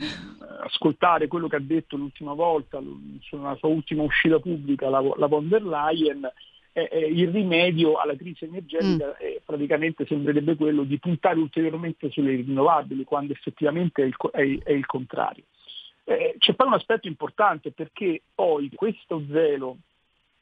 ascoltare quello che ha detto l'ultima volta, sulla sua ultima uscita pubblica, la, la von der Leyen, eh, eh, il rimedio alla crisi energetica mm. eh, praticamente sembrerebbe quello di puntare ulteriormente sulle rinnovabili, quando effettivamente è il, è, è il contrario. Eh, c'è poi un aspetto importante perché poi questo zelo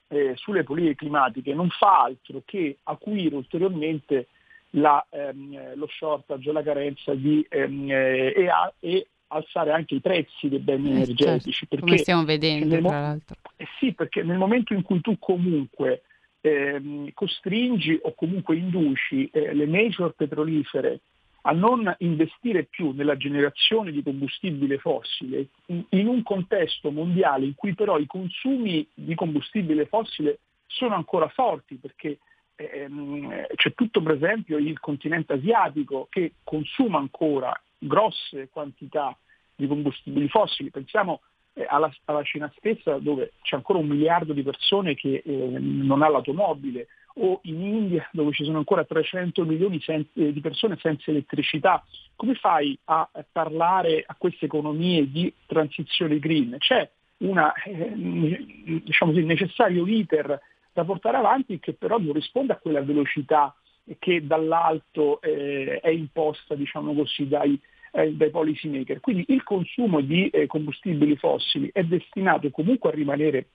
eh, sulle politiche climatiche non fa altro che acuire ulteriormente la, ehm, lo shortage, la carenza di, ehm, eh, e, a, e, alzare anche i prezzi dei beni eh, energetici.
Certo, come stiamo vedendo, tra l'altro.
Eh sì, perché nel momento in cui tu comunque ehm, costringi o comunque induci eh, le major petrolifere a non investire più nella generazione di combustibile fossile in un contesto mondiale in cui però i consumi di combustibile fossile sono ancora forti perché ehm, c'è tutto per esempio il continente asiatico che consuma ancora grosse quantità di combustibili fossili. Pensiamo eh, alla, alla, Cina stessa dove c'è ancora un miliardo di persone che eh, non ha l'automobile o in India dove ci sono ancora 300 milioni sen- eh, di persone senza elettricità, come fai a parlare a queste economie di transizione green? C'è un eh, diciamo necessario iter da portare avanti che però non risponde a quella velocità che dall'alto eh, è imposta diciamo così, dai, eh, dai policy maker. Quindi il consumo di eh, combustibili fossili è destinato comunque a rimanere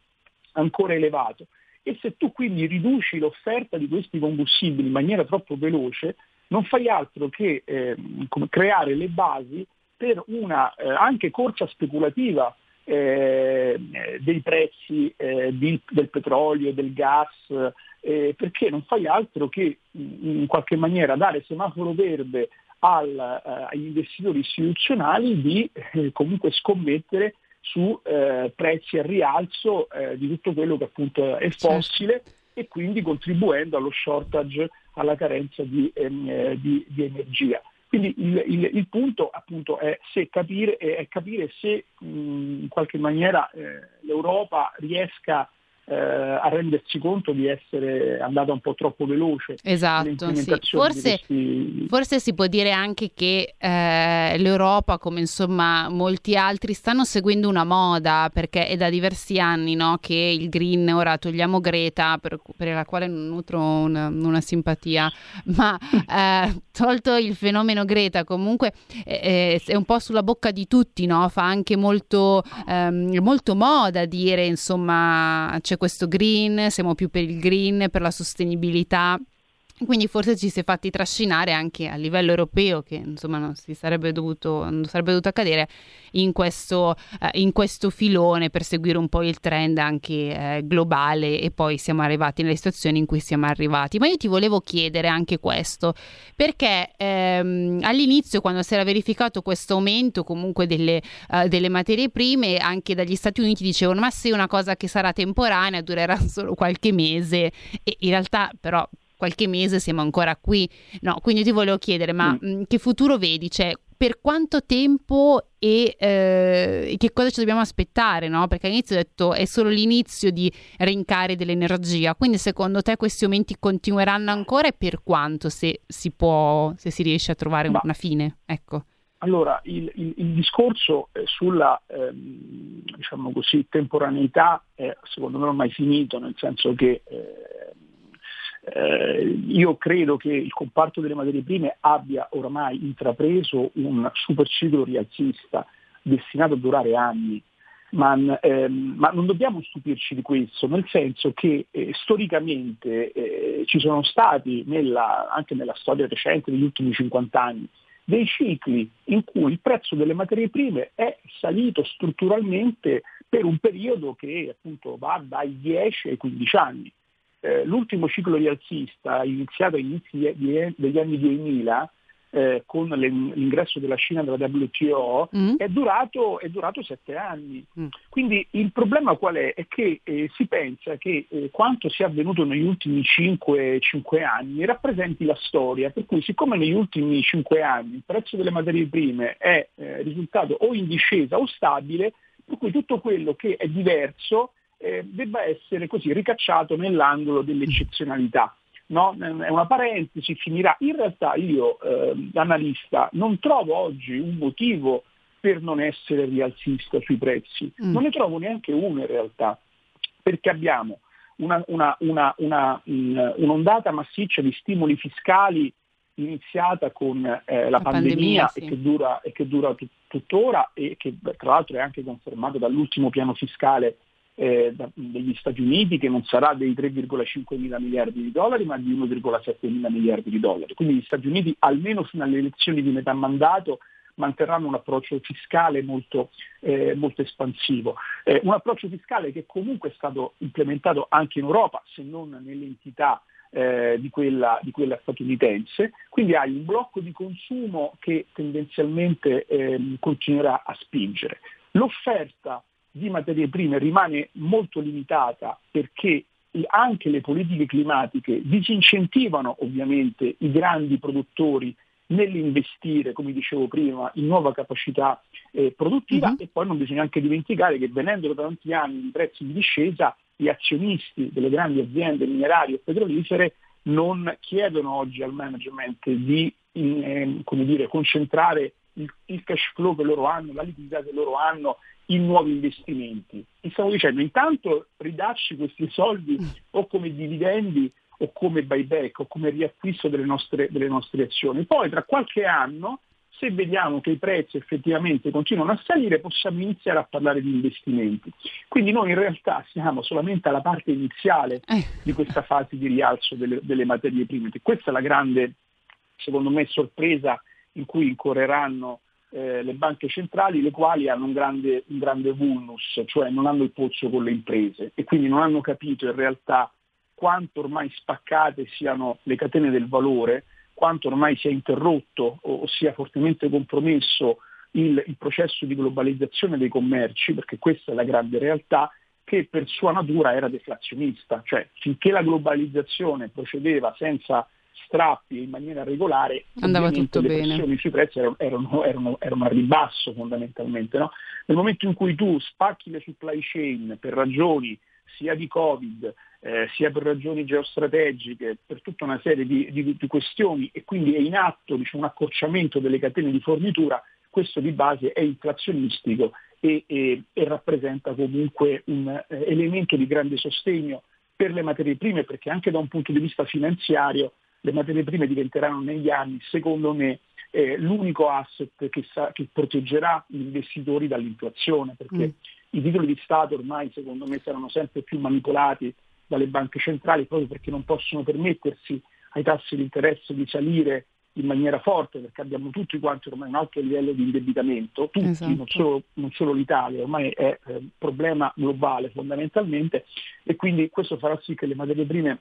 ancora elevato e se tu quindi riduci l'offerta di questi combustibili in maniera troppo veloce, non fai altro che eh, creare le basi per una eh, anche corsa speculativa eh, dei prezzi eh, di, del petrolio, del gas, eh, perché non fai altro che in qualche maniera dare semaforo verde al, eh, agli investitori istituzionali di comunque scommettere su eh, prezzi a rialzo eh, di tutto quello che appunto è certo. fossile certo. e quindi contribuendo allo shortage, alla carenza di, ehm, eh, di, di energia. Quindi il, il, il, punto appunto è, se capire, è capire se mh, in qualche maniera eh, l'Europa riesca eh, a rendersi conto di essere andata un po' troppo veloce.
Esatto, sì. forse, questi... forse, si può dire anche che eh, l'Europa, come insomma molti altri, stanno seguendo una moda perché è da diversi anni no, che il green, ora togliamo Greta, per, per la quale non nutro una, una simpatia, ma eh, tolto il fenomeno Greta, comunque eh, è un po' sulla bocca di tutti, no? fa anche molto, ehm, molto moda dire insomma c'è questo green, siamo più per il green, per la sostenibilità. Quindi forse ci si è fatti trascinare anche a livello europeo, che insomma non, sarebbe dovuto, non sarebbe dovuto accadere, in questo, eh, in questo, filone per seguire un po' il trend anche eh, globale e poi siamo arrivati nelle situazioni in cui siamo arrivati. Ma io ti volevo chiedere anche questo, perché ehm, all'inizio quando si era verificato questo aumento comunque delle, eh, delle materie prime, anche dagli Stati Uniti dicevano ma se una cosa che sarà temporanea, durerà solo qualche mese e in realtà però qualche mese siamo ancora qui. No, quindi ti volevo chiedere, ma mm. mh, che futuro vedi? Cioè, per quanto tempo e eh, che cosa ci dobbiamo aspettare? No? Perché all'inizio ho detto è solo l'inizio di rincari dell'energia, quindi secondo te questi aumenti continueranno ancora e per quanto se si può, se si riesce a trovare ma, una fine? Ecco.
Allora, il, il, il discorso eh, sulla ehm, diciamo così, temporaneità è secondo me ormai finito, nel senso che eh, eh, io credo che il comparto delle materie prime abbia oramai intrapreso un super ciclo rialzista destinato a durare anni, ma, ehm, ma non dobbiamo stupirci di questo, nel senso che eh, storicamente eh, ci sono stati, nella, anche nella storia recente degli ultimi 50 anni, dei cicli in cui il prezzo delle materie prime è salito strutturalmente per un periodo che appunto va dai 10 ai 15 anni eh, l'ultimo ciclo rialzista, iniziato agli inizi degli anni 2000, eh, con l'ingresso della Cina nella WTO mm. è, durato, è, durato, sette anni. Mm. Quindi il problema qual è? È che eh, si pensa che eh, quanto sia avvenuto negli ultimi cinque, cinque, anni rappresenti la storia, per cui siccome negli ultimi cinque anni il prezzo delle materie prime è eh, risultato o in discesa o stabile, per cui tutto quello che è diverso eh, debba essere così ricacciato nell'angolo dell'eccezionalità no? è una parentesi, finirà. In realtà io, eh, analista, non trovo oggi un motivo per non essere rialzista sui prezzi, mm. non ne trovo neanche uno in realtà, perché abbiamo una, una, una, mh, un'ondata massiccia di stimoli fiscali iniziata con eh, la, la, pandemia, pandemia sì. e che dura, e che dura tut- tuttora e che tra l'altro è anche confermato dall'ultimo piano fiscale eh, degli Stati Uniti che non sarà dei 3,5 mila miliardi di dollari ma di 1,7 mila miliardi di dollari. Quindi gli Stati Uniti almeno fino alle elezioni di metà mandato manterranno un approccio fiscale molto, eh, molto espansivo. Eh, un approccio fiscale che comunque è stato implementato anche in Europa, se non nell'entità eh, di, quella, di, quella, statunitense. Quindi hai un blocco di consumo che tendenzialmente ehm, continuerà a spingere. L'offerta di materie prime rimane molto limitata perché anche le politiche climatiche disincentivano ovviamente i grandi produttori nell'investire, come dicevo prima, in nuova capacità eh, produttiva uh-huh. e poi non bisogna anche dimenticare che venendo da tanti anni di prezzi di discesa, gli azionisti delle grandi aziende minerarie e petrolifere non chiedono oggi al management di in, eh, dire, concentrare il, il cash flow che loro hanno, la liquidità che loro hanno in nuovi investimenti. E stavo dicendo, intanto ridacci questi soldi o come dividendi o come buyback o come riacquisto delle nostre, delle nostre azioni. Poi tra qualche anno, se vediamo che i prezzi effettivamente continuano a salire, possiamo iniziare a parlare di investimenti. Quindi noi in realtà siamo solamente alla parte iniziale eh. di questa fase di rialzo delle, delle materie prime. Questa è la grande, secondo me, sorpresa in cui incorreranno eh, le banche centrali, le quali hanno un grande, un grande vulnus, cioè non hanno il pozzo con le imprese e quindi non hanno capito in realtà quanto ormai spaccate siano le catene del valore, quanto ormai sia interrotto o sia fortemente compromesso il, il, processo di globalizzazione dei commerci, perché questa è la grande realtà, che per sua natura era deflazionista, cioè finché la globalizzazione procedeva senza strappi in maniera regolare,
andava tutto
le
bene.
pressioni sui prezzi erano, erano, erano, erano a ribasso fondamentalmente. No? Nel momento in cui tu spacchi le supply chain per ragioni sia di Covid, eh, sia per ragioni geostrategiche, per tutta una serie di, di, di questioni e quindi è in atto diciamo, un accorciamento delle catene di fornitura, questo di base è inflazionistico e, e, e rappresenta comunque un eh, elemento di grande sostegno per le materie prime perché anche da un punto di vista finanziario le materie prime diventeranno negli anni, secondo me, eh, l'unico asset che, sa, che, proteggerà gli investitori dall'inflazione, perché mm. i titoli di Stato ormai, secondo me, saranno sempre più manipolati dalle banche centrali proprio perché non possono permettersi ai tassi di interesse di salire in maniera forte perché abbiamo tutti quanti ormai un alto livello di indebitamento, tutti, esatto. non, solo, non, solo, l'Italia, ormai è un eh, problema globale fondamentalmente e quindi questo farà sì che le materie prime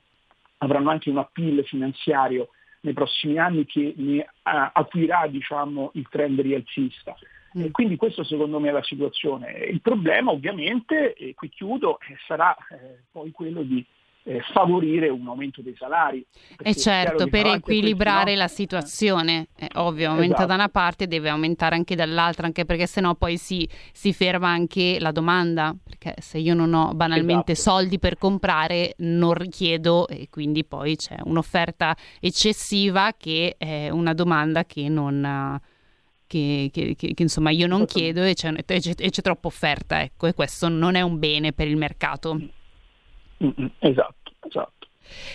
avranno anche un appeal finanziario nei prossimi anni che ne uh, acuirà diciamo, il trend rialzista. Mm. E quindi questo secondo me è la situazione. Il problema ovviamente, e qui chiudo, eh, sarà eh, poi quello di eh, favorire un aumento dei salari.
E certo, per equilibrare no? la situazione, è ovvio, aumenta esatto. da una parte deve aumentare anche dall'altra, anche perché sennò poi si, si ferma anche la domanda, perché se io non ho banalmente esatto. soldi per comprare non richiedo e quindi poi c'è un'offerta eccessiva che è una domanda che non... Che, che, che, che, insomma io non chiedo e c'è, e, c'è, e c'è, troppa offerta, ecco, e questo non è un bene per il mercato.
Mm-mm, esatto, esatto.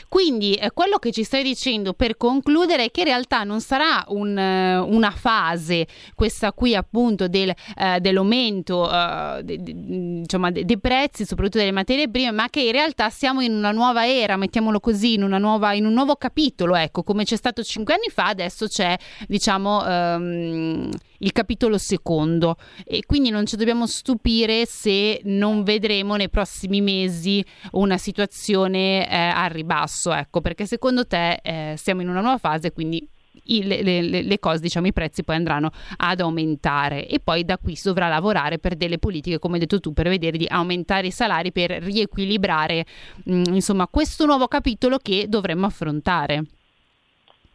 Quindi eh, quello che ci stai dicendo per concludere è che in realtà non sarà un, uh, una fase, questa qui appunto del, uh, dell'aumento uh, de, de, insomma, de, dei prezzi, soprattutto delle materie prime, ma che in realtà siamo in una nuova era, mettiamolo così, in, nuova, in un nuovo capitolo, ecco, come c'è stato cinque anni fa, adesso c'è diciamo... Um, il capitolo secondo e quindi non ci dobbiamo stupire se non vedremo nei prossimi mesi una situazione eh, a ribasso, ecco, perché secondo te eh, siamo in una nuova fase, quindi i, le, le, le, cose, diciamo, i prezzi poi andranno ad aumentare e poi da qui si dovrà lavorare per delle politiche, come hai detto tu, per vedere di aumentare i salari per riequilibrare mh, mm, insomma questo nuovo capitolo che dovremmo affrontare.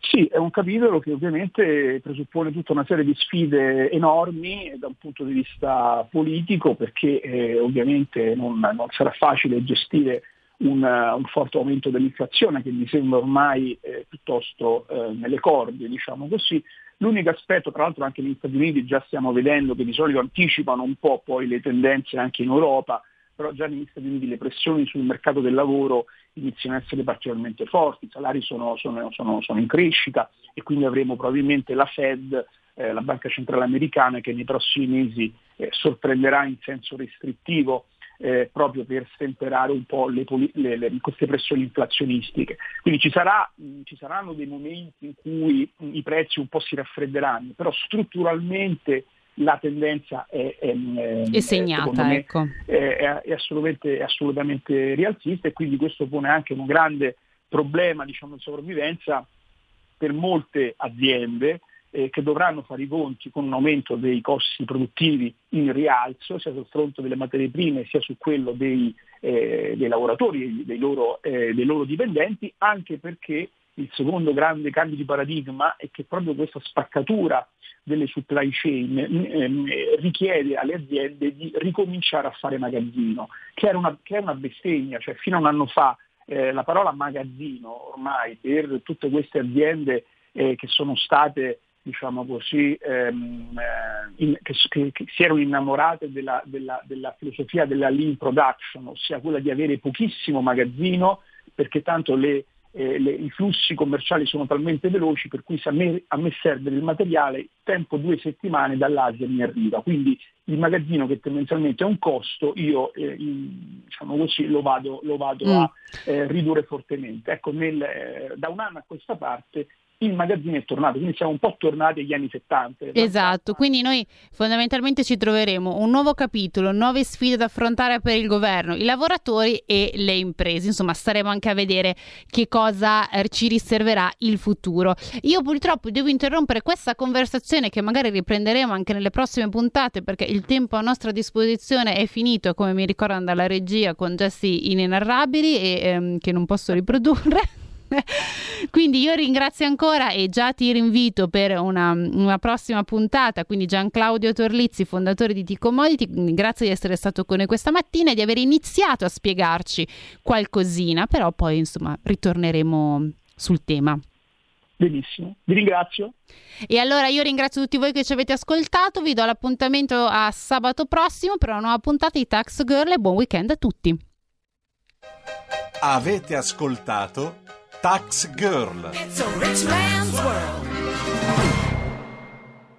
Sì, è un capitolo che ovviamente presuppone tutta una serie di sfide enormi da un punto di vista politico perché eh, ovviamente non, non, sarà facile gestire un, un, forte aumento dell'inflazione che mi sembra ormai eh, piuttosto eh, nelle corde, diciamo così. L'unico aspetto, tra l'altro anche negli Stati Uniti già stiamo vedendo che di solito anticipano un po' poi le tendenze anche in Europa, però già negli Stati Uniti le pressioni sul mercato del lavoro iniziano a essere particolarmente forti, i salari sono, sono, sono, sono in crescita e quindi avremo probabilmente la Fed, eh, la Banca Centrale Americana, che nei prossimi mesi eh, sorprenderà in senso restrittivo eh, proprio per stemperare un po' le, le, le, queste pressioni inflazionistiche. Quindi ci, sarà, mh, ci, saranno dei momenti in cui i prezzi un po' si raffredderanno, però strutturalmente la tendenza è, è,
è segnata,
me,
ecco.
è, è, assolutamente, assolutamente rialzista e quindi questo pone anche un grande problema diciamo, di sopravvivenza per molte aziende eh, che dovranno fare i conti con un aumento dei costi produttivi in rialzo, sia sul fronte delle materie prime sia su quello dei, eh, dei lavoratori, dei loro, eh, dei loro dipendenti, anche perché il secondo grande cambio di paradigma è che proprio questa spaccatura delle supply chain ehm, richiede alle aziende di ricominciare a fare magazzino, che era una, che era una bestemmia, cioè fino a un anno fa eh, la parola magazzino ormai per tutte queste aziende eh, che sono state diciamo così, ehm, eh, in, che, che, che, si erano innamorate della, della, della filosofia della lean production, ossia quella di avere pochissimo magazzino perché tanto le eh, le, i flussi commerciali sono talmente veloci per cui se a me, a me serve del materiale, tempo due settimane dall'Asia mi arriva. Quindi il magazzino che tendenzialmente è un costo, io eh, in, diciamo così, lo vado, lo vado mm. a eh, ridurre fortemente. Ecco, nel, eh, da un anno a questa parte il magazzino è tornato, quindi siamo un po' tornati agli anni 70.
Esatto, quindi noi fondamentalmente ci troveremo un nuovo capitolo, nuove sfide da affrontare per il governo, i lavoratori e le imprese, insomma staremo anche a vedere che cosa eh, ci riserverà il futuro. Io purtroppo devo interrompere questa conversazione che magari riprenderemo anche nelle prossime puntate perché il tempo a nostra disposizione è finito, come mi ricordano dalla regia con gesti inenarrabili e ehm, che non posso riprodurre. quindi io ringrazio ancora e già ti rinvito per una, una, prossima puntata. Quindi Gian Claudio Torlizzi, fondatore di T-Commodity, grazie di essere stato con noi questa mattina e di aver iniziato a spiegarci qualcosina, però poi insomma ritorneremo sul tema.
Benissimo, vi ringrazio.
E allora io ringrazio tutti voi che ci avete ascoltato, vi do l'appuntamento a sabato prossimo per una nuova puntata di Tax Girl e buon weekend a tutti.
Avete ascoltato Tax Girl. It's a rich man's world.